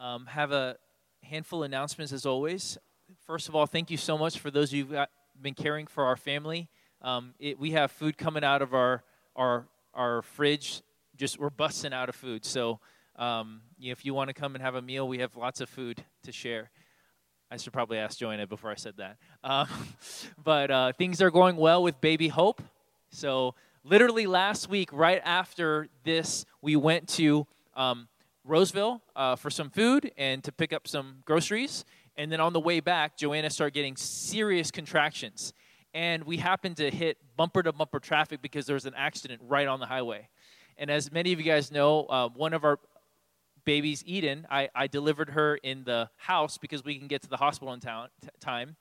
Um, have a handful of announcements as always. First of all, thank you so much for those of you who've been caring for our family. Um, it, we have food coming out of our our our fridge. Just we're busting out of food. So um, if you want to come and have a meal, we have lots of food to share. I should probably ask Joanna before I said that. Um, but uh, things are going well with Baby Hope. So literally last week, right after this, we went to um, Roseville uh, for some food and to pick up some groceries. And then on the way back, Joanna started getting serious contractions. And we happened to hit bumper to bumper traffic because there was an accident right on the highway. And as many of you guys know, uh, one of our babies, Eden, I, I delivered her in the house because we can get to the hospital in town, t- time.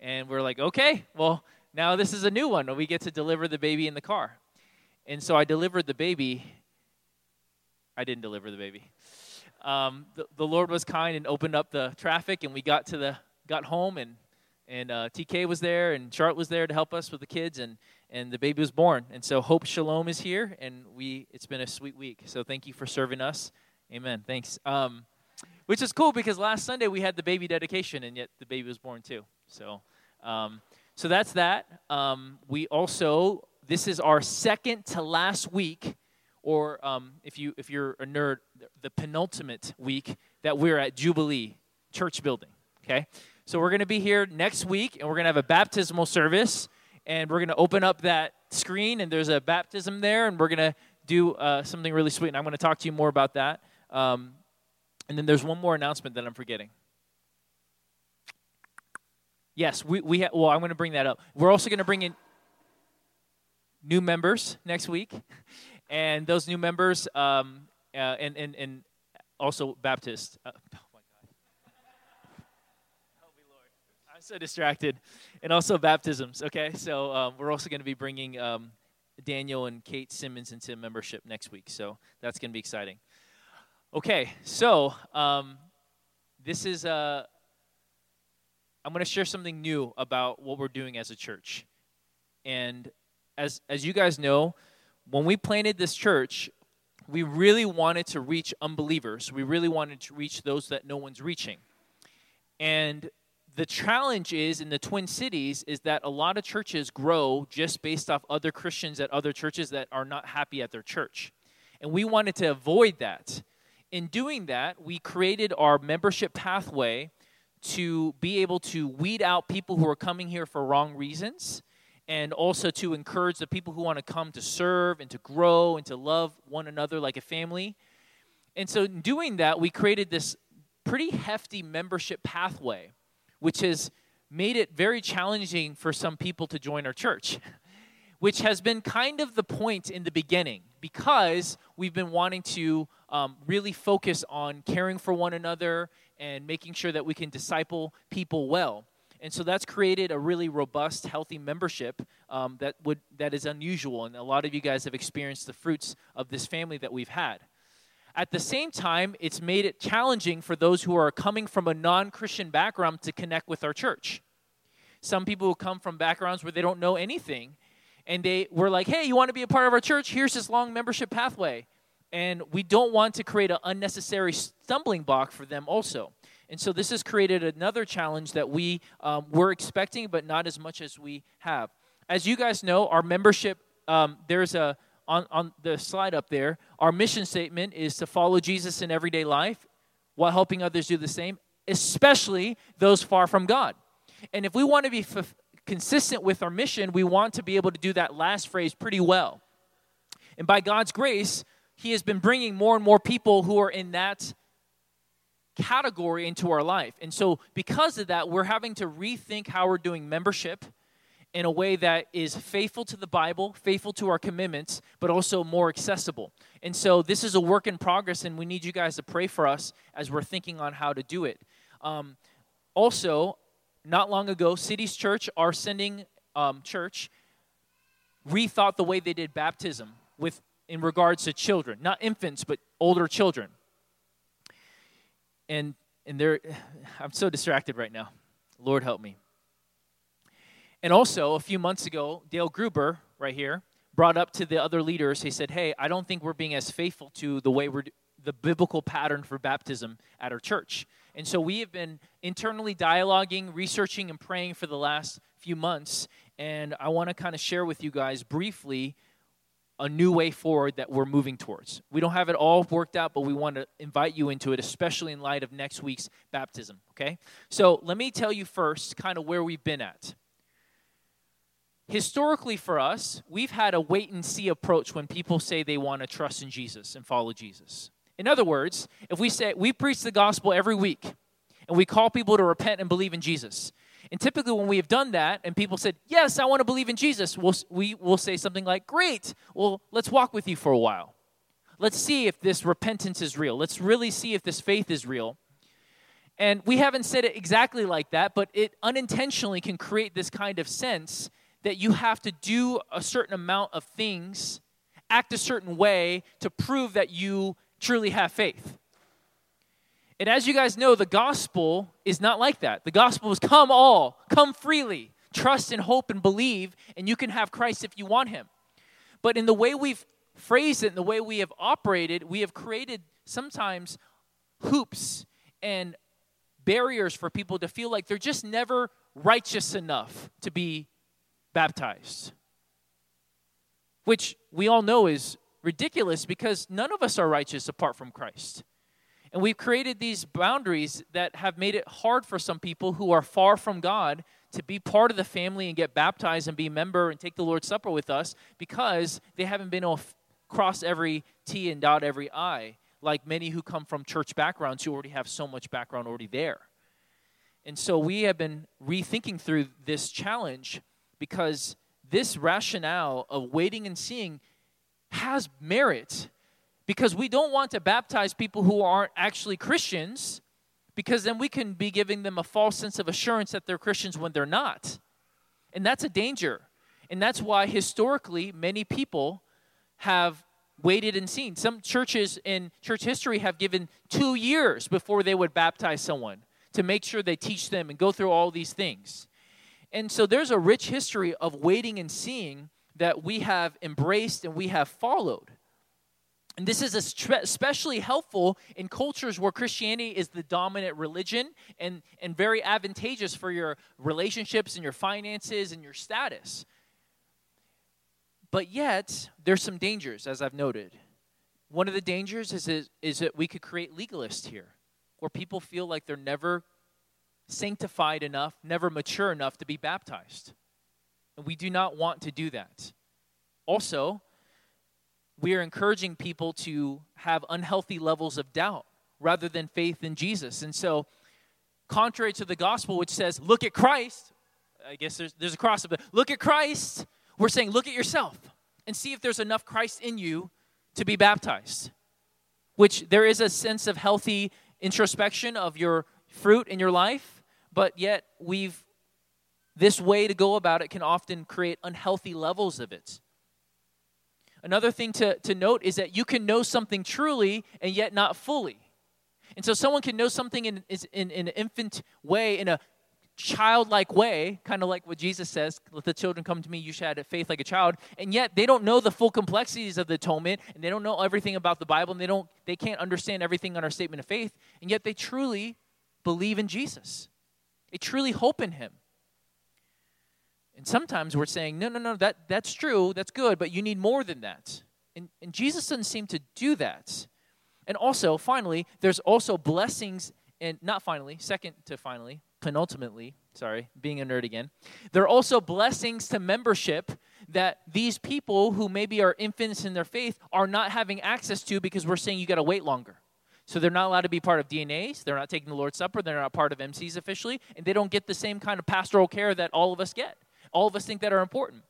And we're like, okay, well, now this is a new one. We get to deliver the baby in the car. And so I delivered the baby. I didn't deliver the baby. Um, the, the, Lord was kind and opened up the traffic, and we got to the got home, and and uh, TK was there, and Charlotte was there to help us with the kids, and and the baby was born. And so Hope Shalom is here, and we it's been a sweet week. So thank you for serving us. Amen. Thanks. Um, which is cool because last Sunday we had the baby dedication, and yet the baby was born too. So um, so that's that. Um, we also this is our second to last week, or um, if you if you're a nerd, the penultimate week that we're at Jubilee Church Building. Okay, so we're going to be here next week, and we're going to have a baptismal service, and we're going to open up that screen, and there's a baptism there, and we're going to do uh, something really sweet, and I'm going to talk to you more about that. Um, and then there's one more announcement that I'm forgetting. Yes, we, we ha- well, I'm going to bring that up. We're also going to bring in new members next week, and those new members, um, uh, and, and, and also Baptist. Uh, oh my God. Help me, Lord. I'm so distracted. And also baptisms, okay? So um, we're also going to be bringing um, Daniel and Kate Simmons into membership next week, so that's going to be exciting. Okay, so um, this is, uh, I'm going to share something new about what we're doing as a church. And as, as you guys know, when we planted this church, we really wanted to reach unbelievers. We really wanted to reach those that no one's reaching. And the challenge is in the Twin Cities is that a lot of churches grow just based off other Christians at other churches that are not happy at their church. And we wanted to avoid that. In doing that, we created our membership pathway to be able to weed out people who are coming here for wrong reasons and also to encourage the people who want to come to serve and to grow and to love one another like a family. And so, in doing that, we created this pretty hefty membership pathway, which has made it very challenging for some people to join our church, which has been kind of the point in the beginning because we've been wanting to um, really focus on caring for one another and making sure that we can disciple people well. And so that's created a really robust, healthy membership um, that would that is unusual. And a lot of you guys have experienced the fruits of this family that we've had. At the same time, it's made it challenging for those who are coming from a non-Christian background to connect with our church. Some people who come from backgrounds where they don't know anything, and they were like, "Hey, you want to be a part of our church? Here's this long membership pathway." And we don't want to create an unnecessary stumbling block for them also. And so this has created another challenge that we um, were expecting, but not as much as we have. As you guys know, our membership, um, there's a, on, on the slide up there, our mission statement is to follow Jesus in everyday life while helping others do the same, especially those far from God. And if we want to be f- consistent with our mission, we want to be able to do that last phrase pretty well. And by God's grace, He has been bringing more and more people who are in that category into our life. And so, because of that, we're having to rethink how we're doing membership in a way that is faithful to the Bible, faithful to our commitments, but also more accessible. And so, this is a work in progress, and we need you guys to pray for us as we're thinking on how to do it. Um, also, not long ago, Cities Church, our sending um, church, rethought the way they did baptism with in regards to children, not infants, but older children and and they're i'm so distracted right now lord help me and also a few months ago dale gruber right here brought up to the other leaders he said hey i don't think we're being as faithful to the way we're the biblical pattern for baptism at our church. And so we have been internally dialoguing, researching, and praying for the last few months. And I want to kind of share with you guys briefly a new way forward that we're moving towards. We don't have it all worked out, but we want to invite you into it, especially in light of next week's baptism. Okay? So let me tell you first kind of where we've been at. Historically, for us, we've had a wait and see approach when people say they want to trust in Jesus and follow Jesus. In other words, if we say we preach the gospel every week and we call people to repent and believe in Jesus, and typically, when we have done that and people said, Yes, I want to believe in Jesus, we'll, we will say something like, Great, well, let's walk with you for a while. Let's see if this repentance is real. Let's really see if this faith is real. And we haven't said it exactly like that, but it unintentionally can create this kind of sense that you have to do a certain amount of things, act a certain way to prove that you truly have faith. And as you guys know, the gospel is not like that. The gospel is come all, come freely, trust and hope and believe, and you can have Christ if you want him. But in the way we've phrased it, in the way we have operated, we have created sometimes hoops and barriers for people to feel like they're just never righteous enough to be baptized. Which we all know is ridiculous because none of us are righteous apart from Christ. And we've created these boundaries that have made it hard for some people who are far from God to be part of the family and get baptized and be a member and take the Lord's Supper with us because they haven't been to cross every T and dot every I, like many who come from church backgrounds who already have so much background already there. And so we have been rethinking through this challenge because this rationale of waiting and seeing has merit because we don't want to baptize people who aren't actually Christians because then we can be giving them a false sense of assurance that they're Christians when they're not. And that's a danger. And that's why historically many people have waited and seen. Some churches in church history have given two years before they would baptize someone to make sure they teach them and go through all these things. And so there's a rich history of waiting and seeing that we have embraced and we have followed. And this is especially helpful in cultures where Christianity is the dominant religion and, and very advantageous for your relationships and your finances and your status. But yet, there's some dangers, as I've noted. One of the dangers is, is, is that we could create legalists here, where people feel like they're never sanctified enough, never mature enough to be baptized. And we do not want to do that. Also, we are encouraging people to have unhealthy levels of doubt rather than faith in Jesus. And so, contrary to the gospel, which says, look at Christ, I guess there's, there's a cross it. Look at Christ. We're saying, look at yourself and see if there's enough Christ in you to be baptized. Which there is a sense of healthy introspection of your fruit in your life, but yet we've, this way to go about it can often create unhealthy levels of it. Another thing to, to note is that you can know something truly and yet not fully. And so someone can know something in, in, in an infant way, in a childlike way, kind of like what Jesus says, let the children come to me, you should have faith like a child, and yet they don't know the full complexities of the atonement, and they don't know everything about the Bible, and they don't they can't understand everything on our statement of faith, and yet they truly believe in Jesus. They truly hope in him. And sometimes we're saying, no, no, no, that, that's true, that's good, but you need more than that. And, and Jesus doesn't seem to do that. And also, finally, there's also blessings, and not finally, second to finally, penultimately, sorry, being a nerd again. There are also blessings to membership that these people who maybe are infants in their faith are not having access to because we're saying you got to wait longer. So they're not allowed to be part of DNAs, they're not taking the Lord's Supper, they're not part of MCs officially, and they don't get the same kind of pastoral care that all of us get all of us think that are important.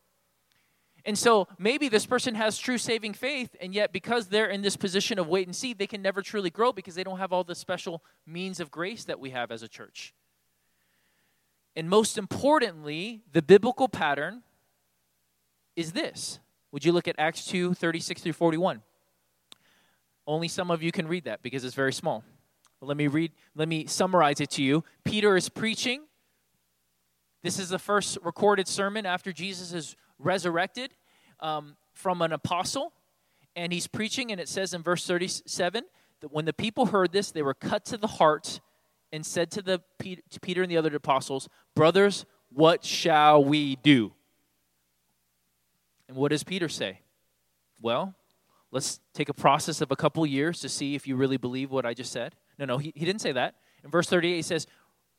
And so maybe this person has true saving faith, and yet because they're in this position of wait and see, they can never truly grow because they don't have all the special means of grace that we have as a church. And most importantly, the biblical pattern is this. Would you look at Acts 2 36 through 41? Only some of you can read that because it's very small. But let me read, let me summarize it to you. Peter is preaching this is the first recorded sermon after Jesus is resurrected um, from an apostle. And he's preaching, and it says in verse 37 that when the people heard this, they were cut to the heart and said to, the, to Peter and the other apostles, Brothers, what shall we do? And what does Peter say? Well, let's take a process of a couple years to see if you really believe what I just said. No, no, he, he didn't say that. In verse 38, he says,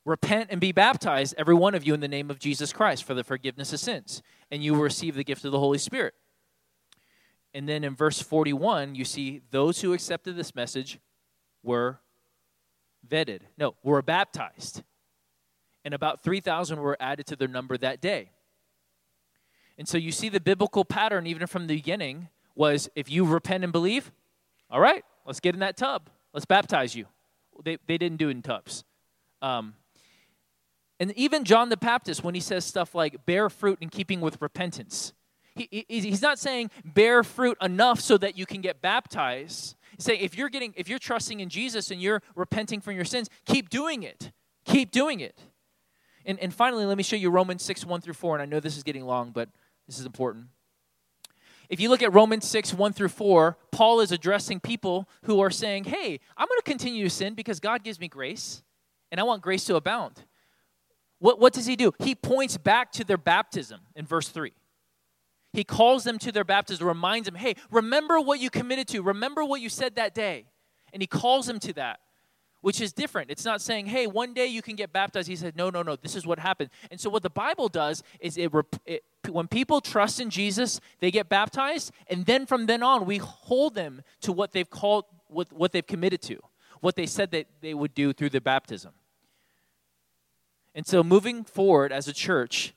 Repent and be baptized, every one of you, in the name of Jesus Christ for the forgiveness of sins, and you will receive the gift of the Holy Spirit. And then in verse 41, you see those who accepted this message were vetted. No, were baptized. And about 3,000 were added to their number that day. And so you see the biblical pattern, even from the beginning, was if you repent and believe, all right, let's get in that tub. Let's baptize you. They, they didn't do it in tubs. Um, and even John the Baptist, when he says stuff like bear fruit in keeping with repentance, he, he's not saying bear fruit enough so that you can get baptized. He's saying if you're getting, if you're trusting in Jesus and you're repenting from your sins, keep doing it. Keep doing it. And, and finally, let me show you Romans 6, 1 through 4. And I know this is getting long, but this is important. If you look at Romans 6, 1 through 4, Paul is addressing people who are saying, Hey, I'm going to continue to sin because God gives me grace, and I want grace to abound. What, what does he do? He points back to their baptism in verse 3. He calls them to their baptism, reminds them, hey, remember what you committed to, remember what you said that day. And he calls them to that, which is different. It's not saying, hey, one day you can get baptized. He said, no, no, no, this is what happened. And so what the Bible does is it, it when people trust in Jesus, they get baptized, and then from then on, we hold them to what they've called, what, what they've committed to, what they said that they would do through their baptism. And so, moving forward as a church,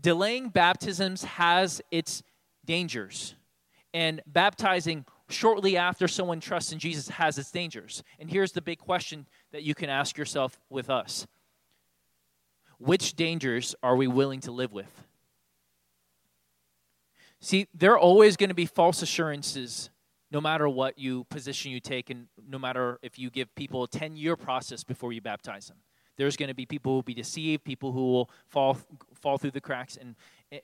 delaying baptisms has its dangers. And baptizing shortly after someone trusts in Jesus has its dangers. And here's the big question that you can ask yourself with us Which dangers are we willing to live with? See, there are always going to be false assurances no matter what you position you take, and no matter if you give people a 10 year process before you baptize them. There's going to be people who will be deceived, people who will fall, fall through the cracks, and,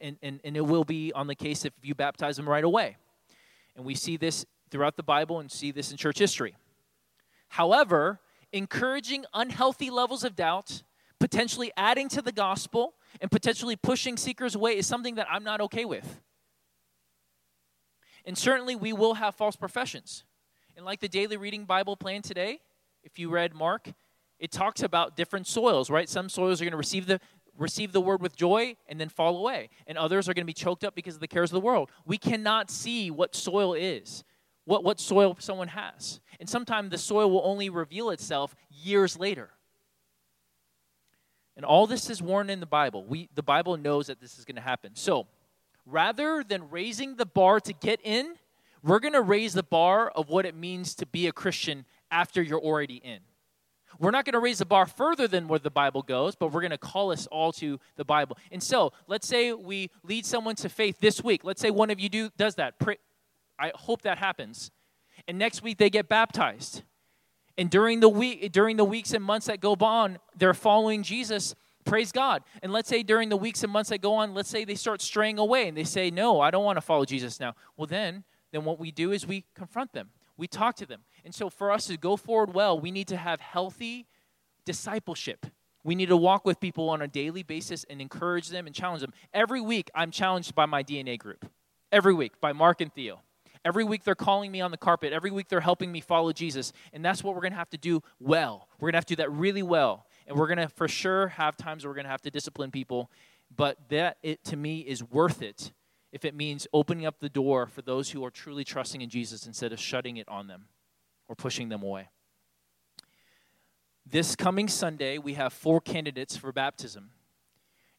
and, and, and it will be on the case if you baptize them right away. And we see this throughout the Bible and see this in church history. However, encouraging unhealthy levels of doubt, potentially adding to the gospel, and potentially pushing seekers away is something that I'm not okay with. And certainly we will have false professions. And like the daily reading Bible plan today, if you read Mark, it talks about different soils, right? Some soils are going to receive the receive the word with joy and then fall away, and others are going to be choked up because of the cares of the world. We cannot see what soil is, what what soil someone has, and sometimes the soil will only reveal itself years later. And all this is warned in the Bible. We the Bible knows that this is going to happen. So, rather than raising the bar to get in, we're going to raise the bar of what it means to be a Christian after you're already in. We're not going to raise the bar further than where the Bible goes, but we're going to call us all to the Bible. And so, let's say we lead someone to faith this week. Let's say one of you do does that. Pray, I hope that happens. And next week they get baptized. And during the week during the weeks and months that go on, they're following Jesus. Praise God. And let's say during the weeks and months that go on, let's say they start straying away and they say, "No, I don't want to follow Jesus now." Well, then then what we do is we confront them. We talk to them. And so, for us to go forward well, we need to have healthy discipleship. We need to walk with people on a daily basis and encourage them and challenge them. Every week, I'm challenged by my DNA group. Every week, by Mark and Theo. Every week, they're calling me on the carpet. Every week, they're helping me follow Jesus. And that's what we're going to have to do well. We're going to have to do that really well. And we're going to, for sure, have times where we're going to have to discipline people. But that, it, to me, is worth it if it means opening up the door for those who are truly trusting in Jesus instead of shutting it on them or pushing them away. This coming Sunday, we have four candidates for baptism.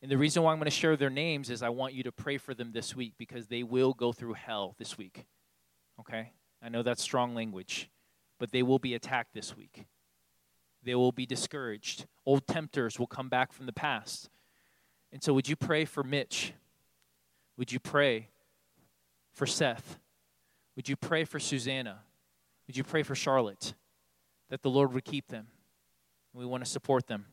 And the reason why I'm going to share their names is I want you to pray for them this week because they will go through hell this week. Okay? I know that's strong language, but they will be attacked this week. They will be discouraged. Old tempters will come back from the past. And so, would you pray for Mitch? Would you pray for Seth? Would you pray for Susanna? Would you pray for Charlotte that the Lord would keep them? We want to support them.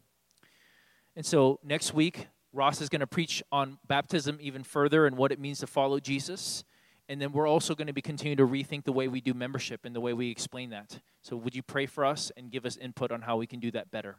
And so next week, Ross is going to preach on baptism even further and what it means to follow Jesus. And then we're also going to be continuing to rethink the way we do membership and the way we explain that. So would you pray for us and give us input on how we can do that better?